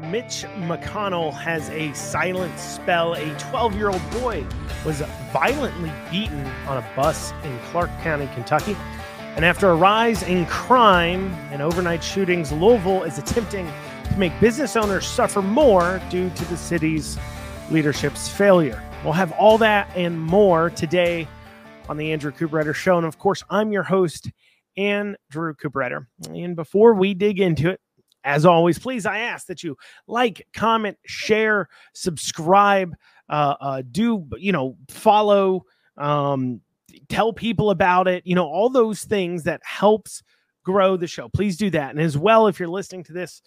Mitch McConnell has a silent spell. A 12 year old boy was violently beaten on a bus in Clark County, Kentucky. And after a rise in crime and overnight shootings, Louisville is attempting to make business owners suffer more due to the city's leadership's failure. We'll have all that and more today on the Andrew Cooperrider Show. And of course, I'm your host, Andrew Cooperrider. And before we dig into it, as always, please, I ask that you like, comment, share, subscribe, uh, uh, do, you know, follow, um, tell people about it, you know, all those things that helps grow the show. Please do that. And as well, if you're listening to this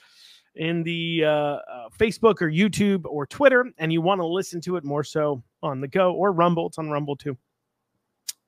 in the uh, uh, Facebook or YouTube or Twitter and you want to listen to it more so on the go or Rumble, it's on Rumble too.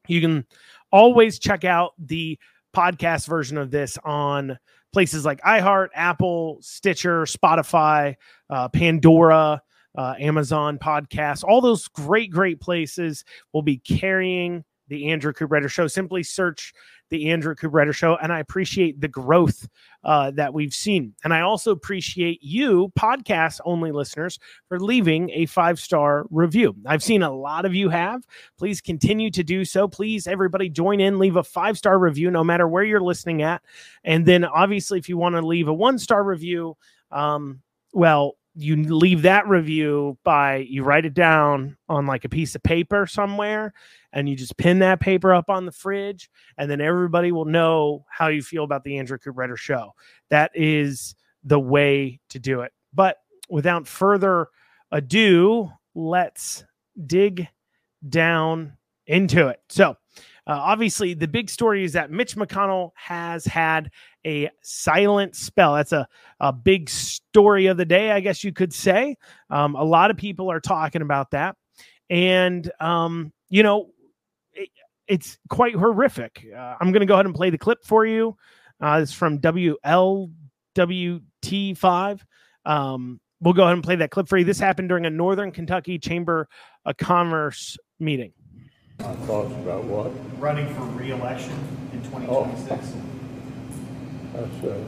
You can always check out the podcast version of this on places like iHeart, Apple, Stitcher, Spotify, uh, Pandora, uh, Amazon Podcasts, all those great, great places will be carrying the Andrew Cooperrider Show. Simply search the Andrew Cooperrider Show, and I appreciate the growth uh, that we've seen. And I also appreciate you, podcast only listeners, for leaving a five star review. I've seen a lot of you have. Please continue to do so. Please, everybody, join in, leave a five star review, no matter where you're listening at. And then, obviously, if you want to leave a one star review, um, well, you leave that review by you write it down on like a piece of paper somewhere and you just pin that paper up on the fridge and then everybody will know how you feel about the Andrew Cooperrider show. That is the way to do it. But without further ado, let's dig down into it. So, uh, obviously, the big story is that Mitch McConnell has had a silent spell. That's a, a big story of the day, I guess you could say. Um, a lot of people are talking about that. And, um, you know, it, it's quite horrific. Uh, I'm going to go ahead and play the clip for you. Uh, it's from WLWT5. Um, we'll go ahead and play that clip for you. This happened during a Northern Kentucky Chamber of Commerce meeting. My thoughts about what? running for reelection in 2026. That's, uh,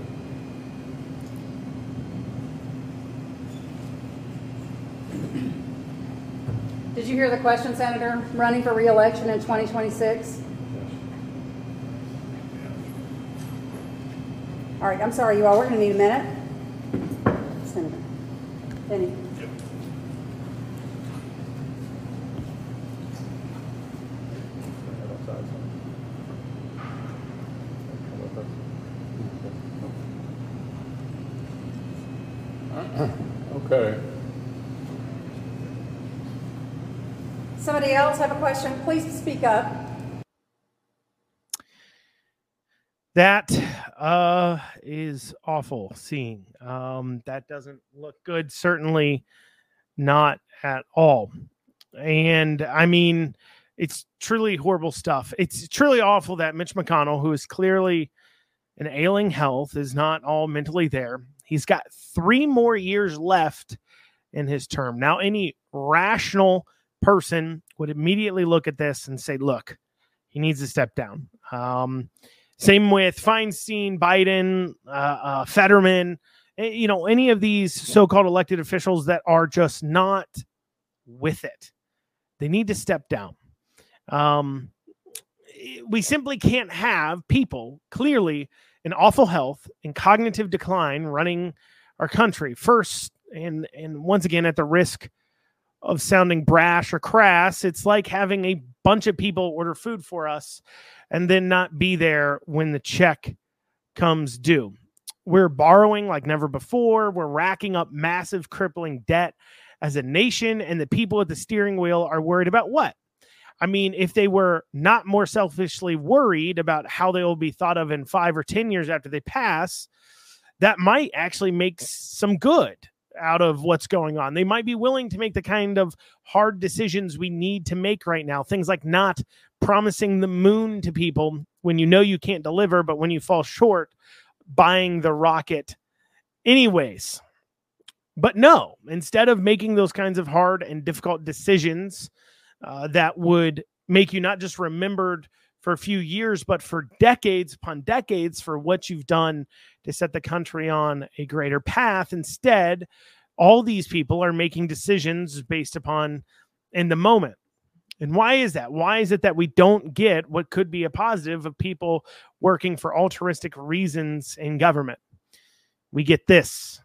Did you hear the question, Senator? Running for reelection in 2026? All right, I'm sorry, you all, we're going to need a minute. Senator. Penny. Have a question? Please speak up. That uh, is awful seeing. Um, that doesn't look good. Certainly not at all. And I mean, it's truly horrible stuff. It's truly awful that Mitch McConnell, who is clearly an ailing health, is not all mentally there. He's got three more years left in his term. Now, any rational person would immediately look at this and say, look, he needs to step down. Um, same with Feinstein, Biden, uh, uh, Fetterman, eh, you know, any of these so called elected officials that are just not with it. They need to step down. Um, we simply can't have people clearly in awful health and cognitive decline running our country first and and once again at the risk of sounding brash or crass. It's like having a bunch of people order food for us and then not be there when the check comes due. We're borrowing like never before. We're racking up massive crippling debt as a nation and the people at the steering wheel are worried about what? I mean, if they were not more selfishly worried about how they will be thought of in five or 10 years after they pass, that might actually make some good out of what's going on. They might be willing to make the kind of hard decisions we need to make right now. Things like not promising the moon to people when you know you can't deliver, but when you fall short, buying the rocket anyways. But no, instead of making those kinds of hard and difficult decisions, uh, that would make you not just remembered for a few years, but for decades upon decades for what you've done to set the country on a greater path. Instead, all these people are making decisions based upon in the moment. And why is that? Why is it that we don't get what could be a positive of people working for altruistic reasons in government? We get this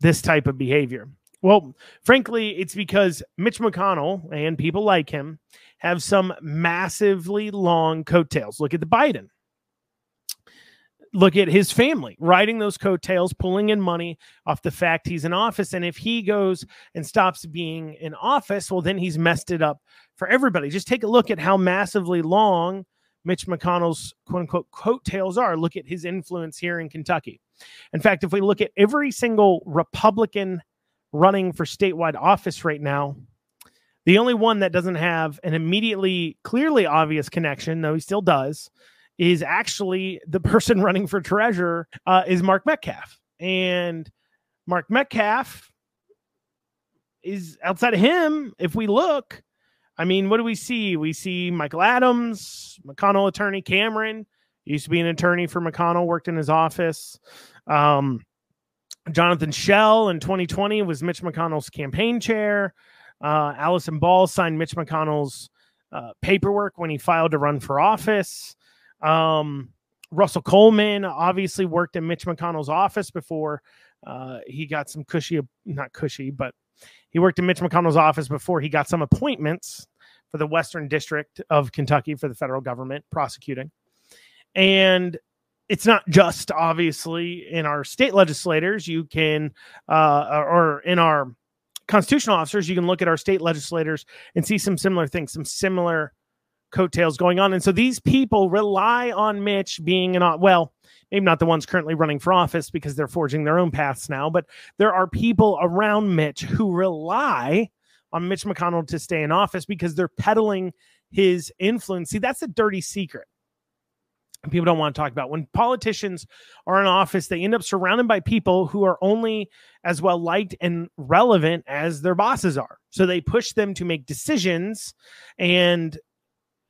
this type of behavior. Well, frankly, it's because Mitch McConnell and people like him have some massively long coattails. Look at the Biden. Look at his family riding those coattails, pulling in money off the fact he's in office. And if he goes and stops being in office, well, then he's messed it up for everybody. Just take a look at how massively long Mitch McConnell's quote unquote coattails are. Look at his influence here in Kentucky. In fact, if we look at every single Republican running for statewide office right now, the only one that doesn't have an immediately clearly obvious connection, though he still does, is actually the person running for treasurer uh, is Mark Metcalf. And Mark Metcalf is outside of him. If we look, I mean, what do we see? We see Michael Adams, McConnell attorney Cameron, used to be an attorney for McConnell, worked in his office. Um, Jonathan Shell in 2020 was Mitch McConnell's campaign chair. Uh, Allison Ball signed Mitch McConnell's uh, paperwork when he filed to run for office. Um, Russell Coleman obviously worked in Mitch McConnell's office before uh, he got some cushy, not cushy, but he worked in Mitch McConnell's office before he got some appointments for the Western District of Kentucky for the federal government prosecuting. And it's not just obviously in our state legislators. You can, uh, or in our constitutional officers, you can look at our state legislators and see some similar things, some similar coattails going on. And so these people rely on Mitch being an, well, maybe not the ones currently running for office because they're forging their own paths now, but there are people around Mitch who rely on Mitch McConnell to stay in office because they're peddling his influence. See, that's a dirty secret people don't want to talk about. When politicians are in office, they end up surrounded by people who are only as well liked and relevant as their bosses are. So they push them to make decisions and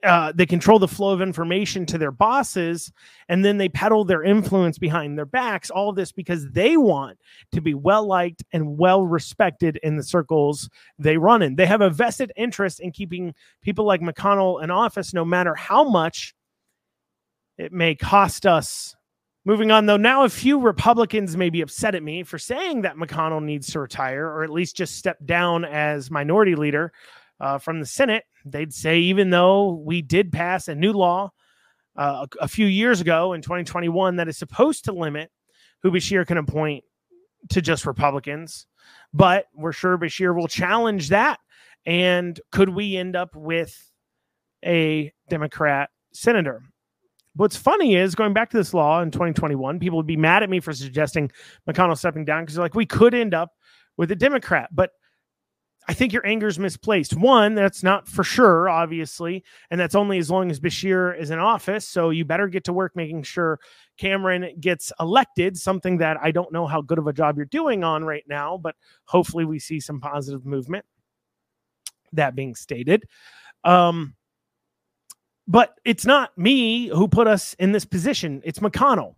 uh, they control the flow of information to their bosses and then they peddle their influence behind their backs. All of this because they want to be well liked and well respected in the circles they run in. They have a vested interest in keeping people like McConnell in office, no matter how much it may cost us. Moving on, though, now a few Republicans may be upset at me for saying that McConnell needs to retire or at least just step down as minority leader uh, from the Senate. They'd say, even though we did pass a new law uh, a, a few years ago in 2021 that is supposed to limit who Beshear can appoint to just Republicans, but we're sure Beshear will challenge that. And could we end up with a Democrat senator? What's funny is going back to this law in 2021, people would be mad at me for suggesting McConnell stepping down because they're like, we could end up with a Democrat. But I think your anger is misplaced. One, that's not for sure, obviously, and that's only as long as Beshear is in office. So you better get to work making sure Cameron gets elected, something that I don't know how good of a job you're doing on right now, but hopefully we see some positive movement. That being stated, um, but it's not me who put us in this position. It's McConnell.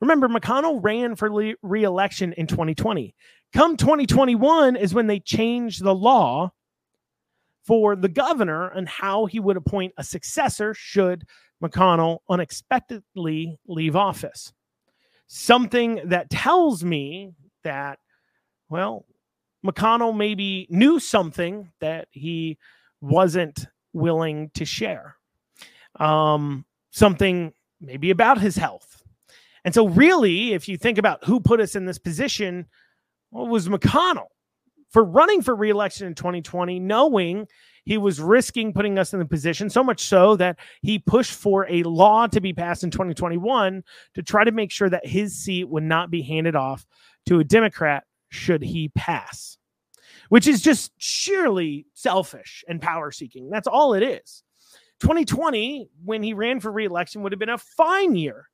Remember, McConnell ran for re election in 2020. Come 2021 is when they changed the law for the governor and how he would appoint a successor should McConnell unexpectedly leave office. Something that tells me that, well, McConnell maybe knew something that he wasn't willing to share um, something maybe about his health. And so, really, if you think about who put us in this position, well, was McConnell for running for reelection in 2020, knowing he was risking putting us in the position, so much so that he pushed for a law to be passed in 2021 to try to make sure that his seat would not be handed off to a Democrat should he pass, which is just sheerly selfish and power seeking. That's all it is. 2020, when he ran for reelection, would have been a fine year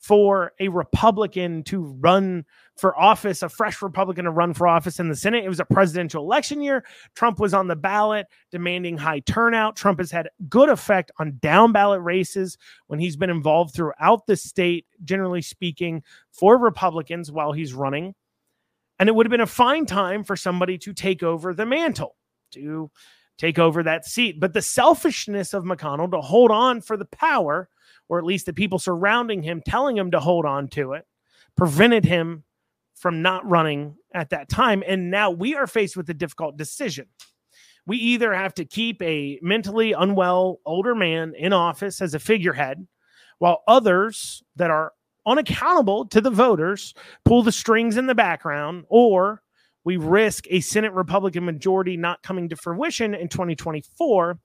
for a Republican to run for office, a fresh Republican to run for office in the Senate. It was a presidential election year. Trump was on the ballot demanding high turnout. Trump has had good effect on down ballot races when he's been involved throughout the state, generally speaking, for Republicans while he's running. And it would have been a fine time for somebody to take over the mantle, to take over that seat. But the selfishness of McConnell to hold on for the power or at least the people surrounding him telling him to hold on to it, prevented him from not running at that time. And now we are faced with a difficult decision. We either have to keep a mentally unwell older man in office as a figurehead, while others that are unaccountable to the voters pull the strings in the background, or we risk a Senate Republican majority not coming to fruition in 2024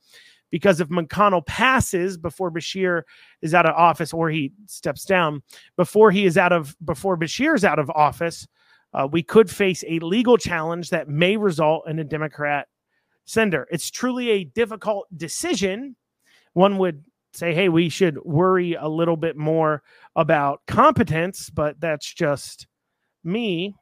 because if McConnell passes before Beshear is out of office or he steps down before he is out of before Beshear is out of office, uh, we could face a legal challenge that may result in a Democrat sender. It's truly a difficult decision. One would say, hey, we should worry a little bit more about competence, but that's just me.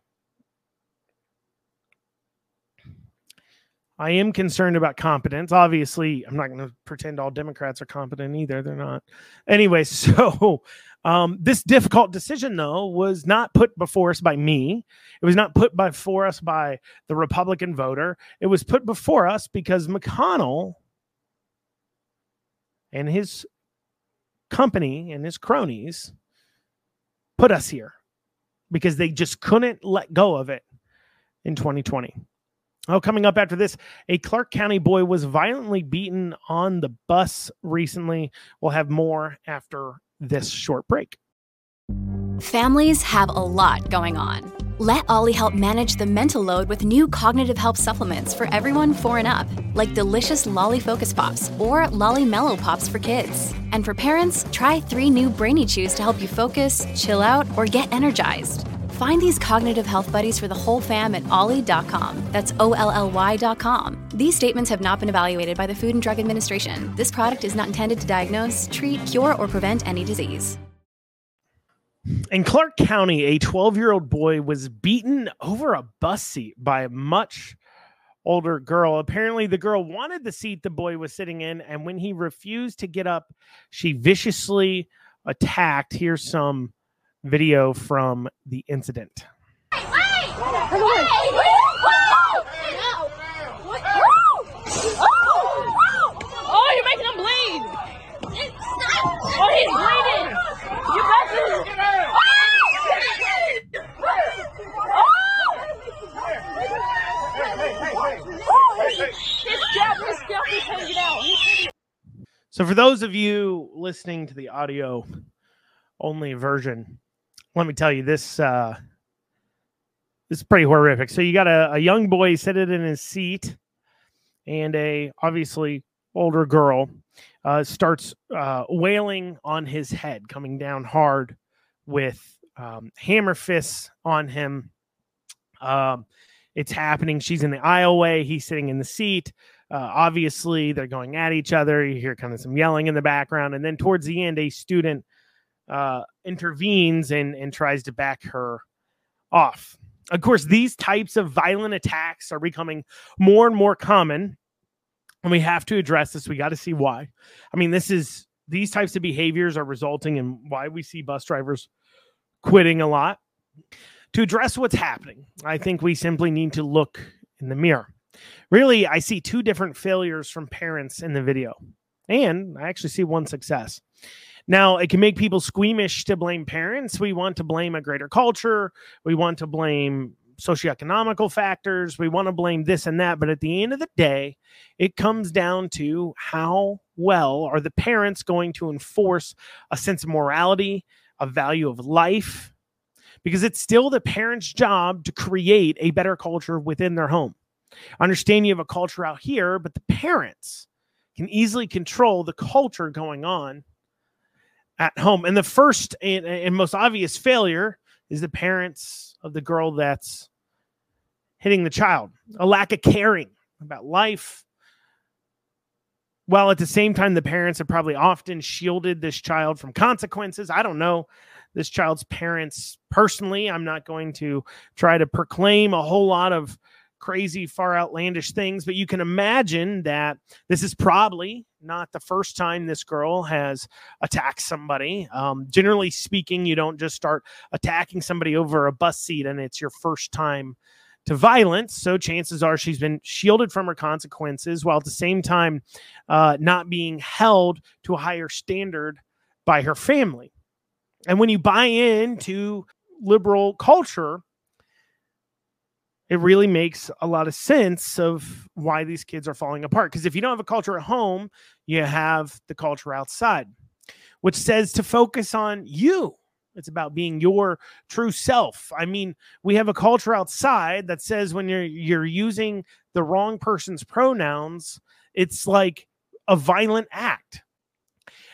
I am concerned about competence. Obviously, I'm not going to pretend all Democrats are competent either. They're not. Anyway, so um, this difficult decision, though, was not put before us by me. It was not put before us by the Republican voter. It was put before us because McConnell and his company and his cronies put us here because they just couldn't let go of it in 2020. Oh, coming up after this, a Clark County boy was violently beaten on the bus recently. We'll have more after this short break. Families have a lot going on. Let OLLY help manage the mental load with new cognitive help supplements for everyone four and up, like delicious Lolly Focus Pops or Lolly Mellow Pops for kids. And for parents, try three new Brainy Chews to help you focus, chill out, or get energized. Find these cognitive health buddies for the whole fam at olly.com. That's O L L Y.com. These statements have not been evaluated by the Food and Drug Administration. This product is not intended to diagnose, treat, cure, or prevent any disease. In Clark County, a 12 year old boy was beaten over a bus seat by a much older girl. Apparently, the girl wanted the seat the boy was sitting in, and when he refused to get up, she viciously attacked. Here's some video from the incident. Oh, you're making him bleed. Oh, he's bleeding. You got to. So, for those of you listening to the audio only version, let me tell you this. Uh, this is pretty horrific. So you got a, a young boy sitting in his seat, and a obviously older girl uh, starts uh, wailing on his head, coming down hard with um, hammer fists on him. Um, it's happening. She's in the aisleway. He's sitting in the seat. Uh, obviously, they're going at each other. You hear kind of some yelling in the background. And then towards the end, a student uh, intervenes and, and tries to back her off. Of course, these types of violent attacks are becoming more and more common. And we have to address this. We got to see why. I mean, this is these types of behaviors are resulting in why we see bus drivers quitting a lot. To address what's happening, I think we simply need to look in the mirror. Really, I see two different failures from parents in the video, and I actually see one success. Now, it can make people squeamish to blame parents. We want to blame a greater culture. We want to blame socioeconomical factors. We want to blame this and that. But at the end of the day, it comes down to how well are the parents going to enforce a sense of morality, a value of life, because it's still the parents' job to create a better culture within their home. I understand you have a culture out here, but the parents can easily control the culture going on at home. And the first and, and most obvious failure is the parents of the girl that's hitting the child, a lack of caring about life. While at the same time, the parents have probably often shielded this child from consequences. I don't know. this child's parents personally. I'm not going to try to proclaim a whole lot of crazy, far outlandish things, but you can imagine that this is probably not the first time this girl has attacked somebody. Um, generally speaking, you don't just start attacking somebody over a bus seat and it's your first time to violence. So chances are she's been shielded from her consequences while at the same time uh, not being held to a higher standard by her family. And when you buy into liberal culture, it really makes a lot of sense of why these kids are falling apart. Because if you don't have a culture at home, you have the culture outside, which says to focus on you. It's about being your true self. I mean, we have a culture outside that says when you're you're using the wrong person's pronouns, it's like a violent act.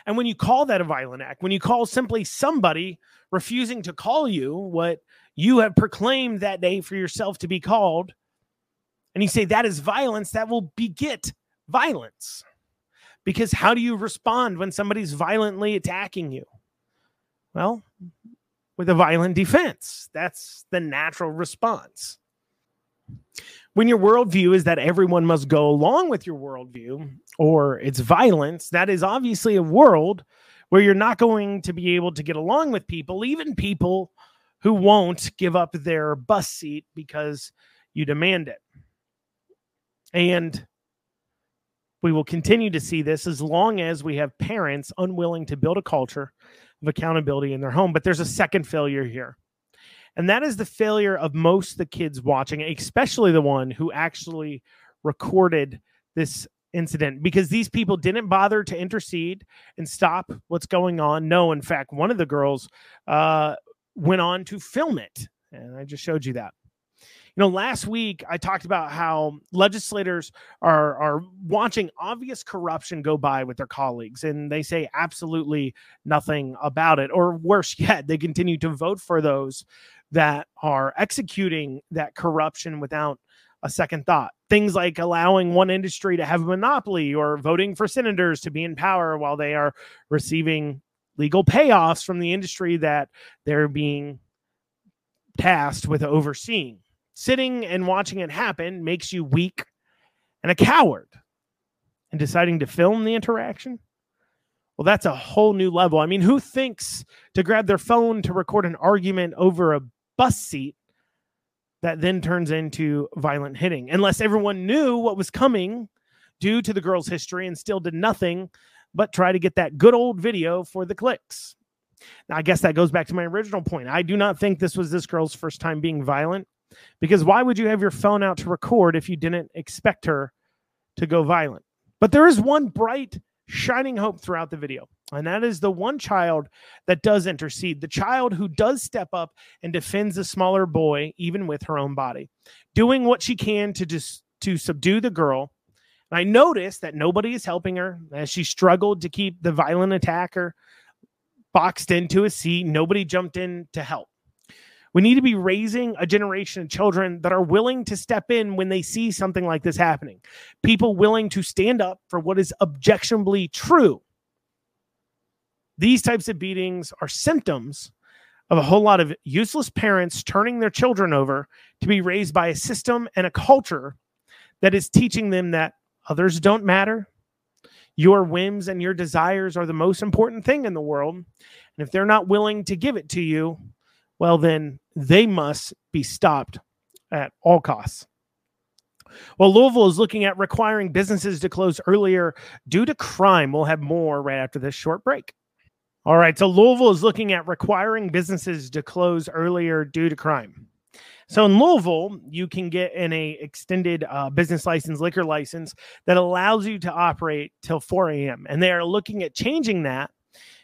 And when you call that a violent act, when you call simply somebody refusing to call you what you have proclaimed that day for yourself to be called, and you say that is violence, that will beget violence. Because how do you respond when somebody's violently attacking you? Well, with a violent defense. That's the natural response. When your worldview is that everyone must go along with your worldview or it's violence, that is obviously a world where you're not going to be able to get along with people, even people who won't give up their bus seat because you demand it. And we will continue to see this as long as we have parents unwilling to build a culture of accountability in their home. But there's a second failure here. And that is the failure of most of the kids watching, especially the one who actually recorded this incident because these people didn't bother to intercede and stop what's going on. No, in fact, one of the girls uh, went on to film it. And I just showed you that. You know, last week I talked about how legislators are are watching obvious corruption go by with their colleagues and they say absolutely nothing about it or worse yet, they continue to vote for those that are executing that corruption without a second thought. Things like allowing one industry to have a monopoly or voting for senators to be in power while they are receiving legal payoffs from the industry that they're being tasked with overseeing. Sitting and watching it happen makes you weak and a coward. And deciding to film the interaction, well, that's a whole new level. I mean, who thinks to grab their phone to record an argument over a bus seat that then turns into violent hitting? Unless everyone knew what was coming due to the girl's history and still did nothing but try to get that good old video for the clicks. Now, I guess that goes back to my original point. I do not think this was this girl's first time being violent because why would you have your phone out to record if you didn't expect her to go violent? But there is one bright, shining hope throughout the video, and that is the one child that does intercede, the child who does step up and defends the smaller boy, even with her own body, doing what she can to just to subdue the girl I noticed that nobody is helping her as she struggled to keep the violent attacker boxed into a seat. Nobody jumped in to help. We need to be raising a generation of children that are willing to step in when they see something like this happening. People willing to stand up for what is objectionably true. These types of beatings are symptoms of a whole lot of useless parents turning their children over to be raised by a system and a culture that is teaching them that Others don't matter. Your whims and your desires are the most important thing in the world. And if they're not willing to give it to you, well, then they must be stopped at all costs. Well, Louisville is looking at requiring businesses to close earlier due to crime. We'll have more right after this short break. All right, so Louisville is looking at requiring businesses to close earlier due to crime. So in Louisville, you can get an a extended uh, business license, liquor license that allows you to operate till 4 a.m. And they are looking at changing that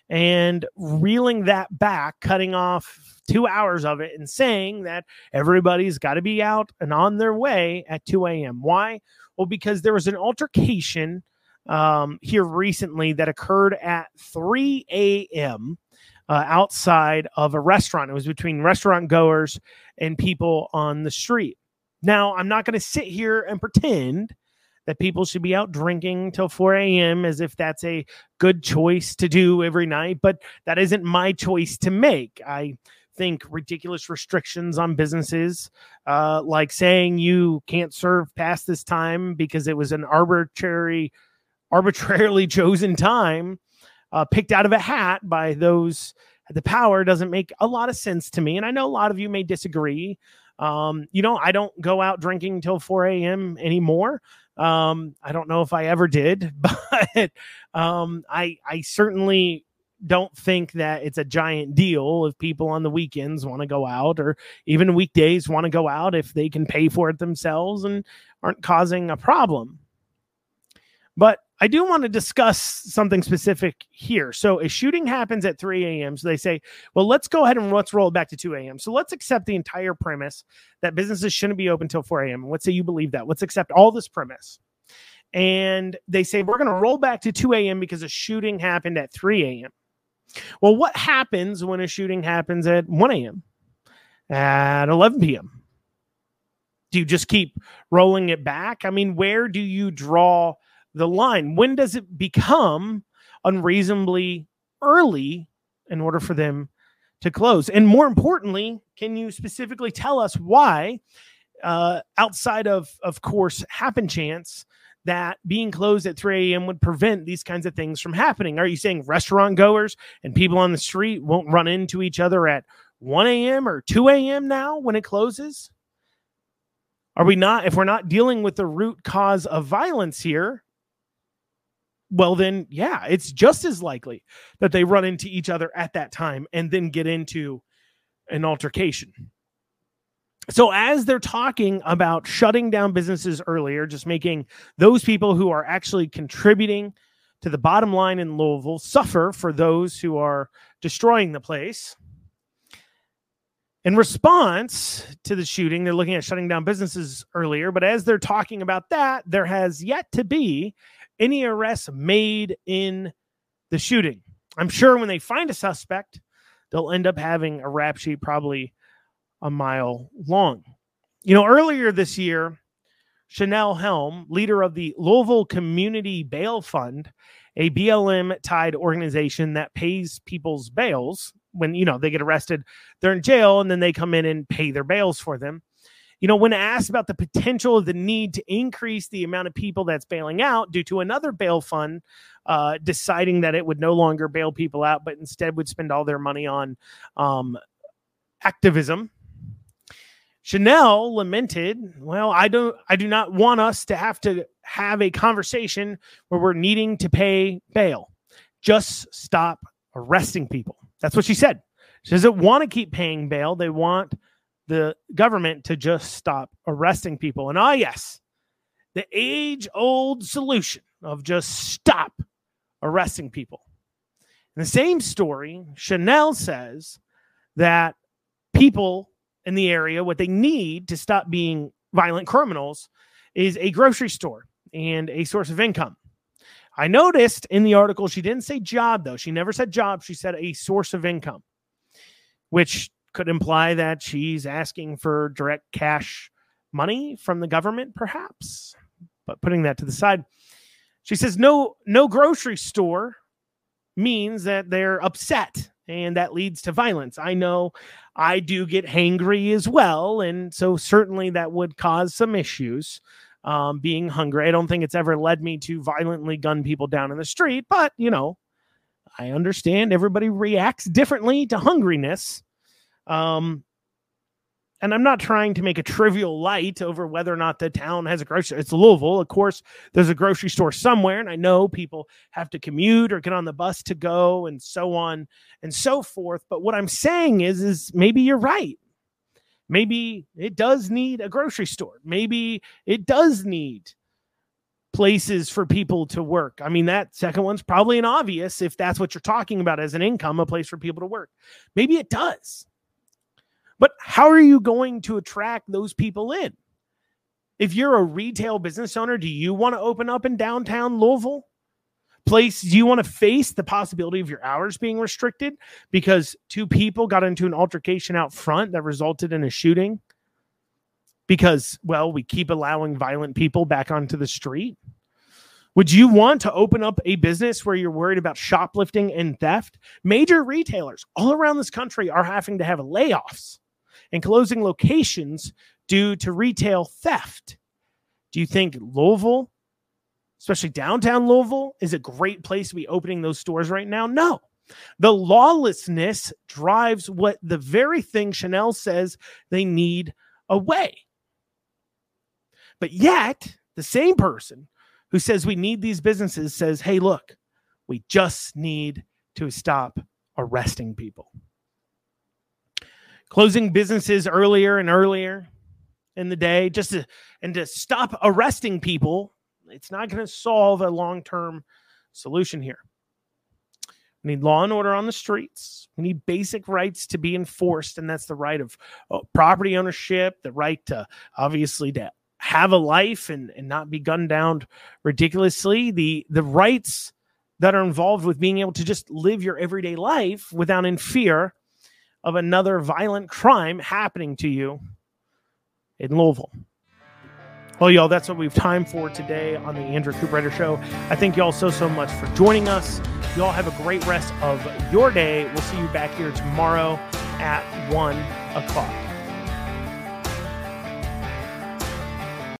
and reeling that back, cutting off two hours of it, and saying that everybody's got to be out and on their way at 2 a.m. Why? Well, because there was an altercation um, here recently that occurred at 3 a.m uh, outside of a restaurant. It was between restaurant goers and people on the street. Now, I'm not going to sit here and pretend that people should be out drinking till 4 a.m. as if that's a good choice to do every night, but that isn't my choice to make. I think ridiculous restrictions on businesses, uh, like saying you can't serve past this time because it was an arbitrary, arbitrarily chosen time, uh, picked out of a hat by those at the power, doesn't make a lot of sense to me. And I know a lot of you may disagree. Um, you know, I don't go out drinking till 4 a.m. anymore. Um, I don't know if I ever did, but um, I I certainly don't think that it's a giant deal if people on the weekends want to go out or even weekdays want to go out if they can pay for it themselves and aren't causing a problem. But I do want to discuss something specific here. So a shooting happens at 3 a.m. So they say, well, let's go ahead and let's roll it back to 2 a.m. So let's accept the entire premise that businesses shouldn't be open until 4 a.m. Let's say you believe that. Let's accept all this premise. And they say, we're going to roll back to 2 a.m. because a shooting happened at 3 a.m. Well, what happens when a shooting happens at 1 a.m., at 11 p.m.? Do you just keep rolling it back? I mean, where do you draw the line? When does it become unreasonably early in order for them to close? And more importantly, can you specifically tell us why, uh, outside of, of course, happen chance, that being closed at 3 a.m. would prevent these kinds of things from happening? Are you saying restaurant goers and people on the street won't run into each other at 1 a.m. or 2 a.m. now when it closes? Are we not, if we're not dealing with the root cause of violence here, well, then, yeah, it's just as likely that they run into each other at that time and then get into an altercation. So, as they're talking about shutting down businesses earlier, just making those people who are actually contributing to the bottom line in Louisville suffer for those who are destroying the place. In response to the shooting, they're looking at shutting down businesses earlier, but as they're talking about that, there has yet to be any arrests made in the shooting. I'm sure when they find a suspect, they'll end up having a rap sheet probably a mile long. You know, earlier this year, Chanel Helm, leader of the Louisville Community Bail Fund, a BLM tied organization that pays people's bails when, you know, they get arrested, they're in jail and then they come in and pay their bails for them. You know, when asked about the potential of the need to increase the amount of people that's bailing out due to another bail fund uh, deciding that it would no longer bail people out, but instead would spend all their money on um, activism, Chanel lamented, "Well, I don't I do not want us to have to have a conversation where we're needing to pay bail. Just stop arresting people." That's what she said. She doesn't want to keep paying bail. They want the government to just stop arresting people. And ah, yes, the age old solution of just stop arresting people. In the same story, Chanel says that people in the area, what they need to stop being violent criminals is a grocery store and a source of income. I noticed in the article she didn't say job though. She never said job. She said a source of income, which could imply that she's asking for direct cash money from the government, perhaps. But putting that to the side, she says no no grocery store means that they're upset and that leads to violence. I know I do get hangry as well, and so certainly that would cause some issues. Um, being hungry, I don't think it's ever led me to violently gun people down in the street, but you know, I understand everybody reacts differently to hungriness. Um, and I'm not trying to make a trivial light over whether or not the town has a grocery. It's Louisville, of course. There's a grocery store somewhere, and I know people have to commute or get on the bus to go, and so on and so forth. But what I'm saying is, is maybe you're right. Maybe it does need a grocery store. Maybe it does need places for people to work. I mean, that second one's probably an obvious if that's what you're talking about as an income, a place for people to work. Maybe it does. But how are you going to attract those people in? If you're a retail business owner, do you want to open up in downtown Louisville? Place, do you want to face the possibility of your hours being restricted because two people got into an altercation out front that resulted in a shooting? because, well, we keep allowing violent people back onto the street? Would you want to open up a business where you're worried about shoplifting and theft? Major retailers all around this country are having to have layoffs and closing locations due to retail theft. Do you think Louisville, especially downtown Louisville, is a great place to be opening those stores right now? No. The lawlessness drives what the very thing Chanel says they need away. But yet, the same person who says we need these businesses says, hey, look, we just need to stop arresting people. Closing businesses earlier and earlier in the day just to and to stop arresting people, it's not going to solve a long-term solution here. We need law and order on the streets. We need basic rights to be enforced, and that's the right of uh, property ownership, the right to obviously to have a life and, and not be gunned down ridiculously the the rights that are involved with being able to just live your everyday life without in fear of another violent crime happening to you in Louisville. Well, y'all, that's what we've time for today on the Andrew Cooperrider Show. I thank y'all so, so much for joining us. Y'all have a great rest of your day. We'll see you back here tomorrow at 1 o'clock.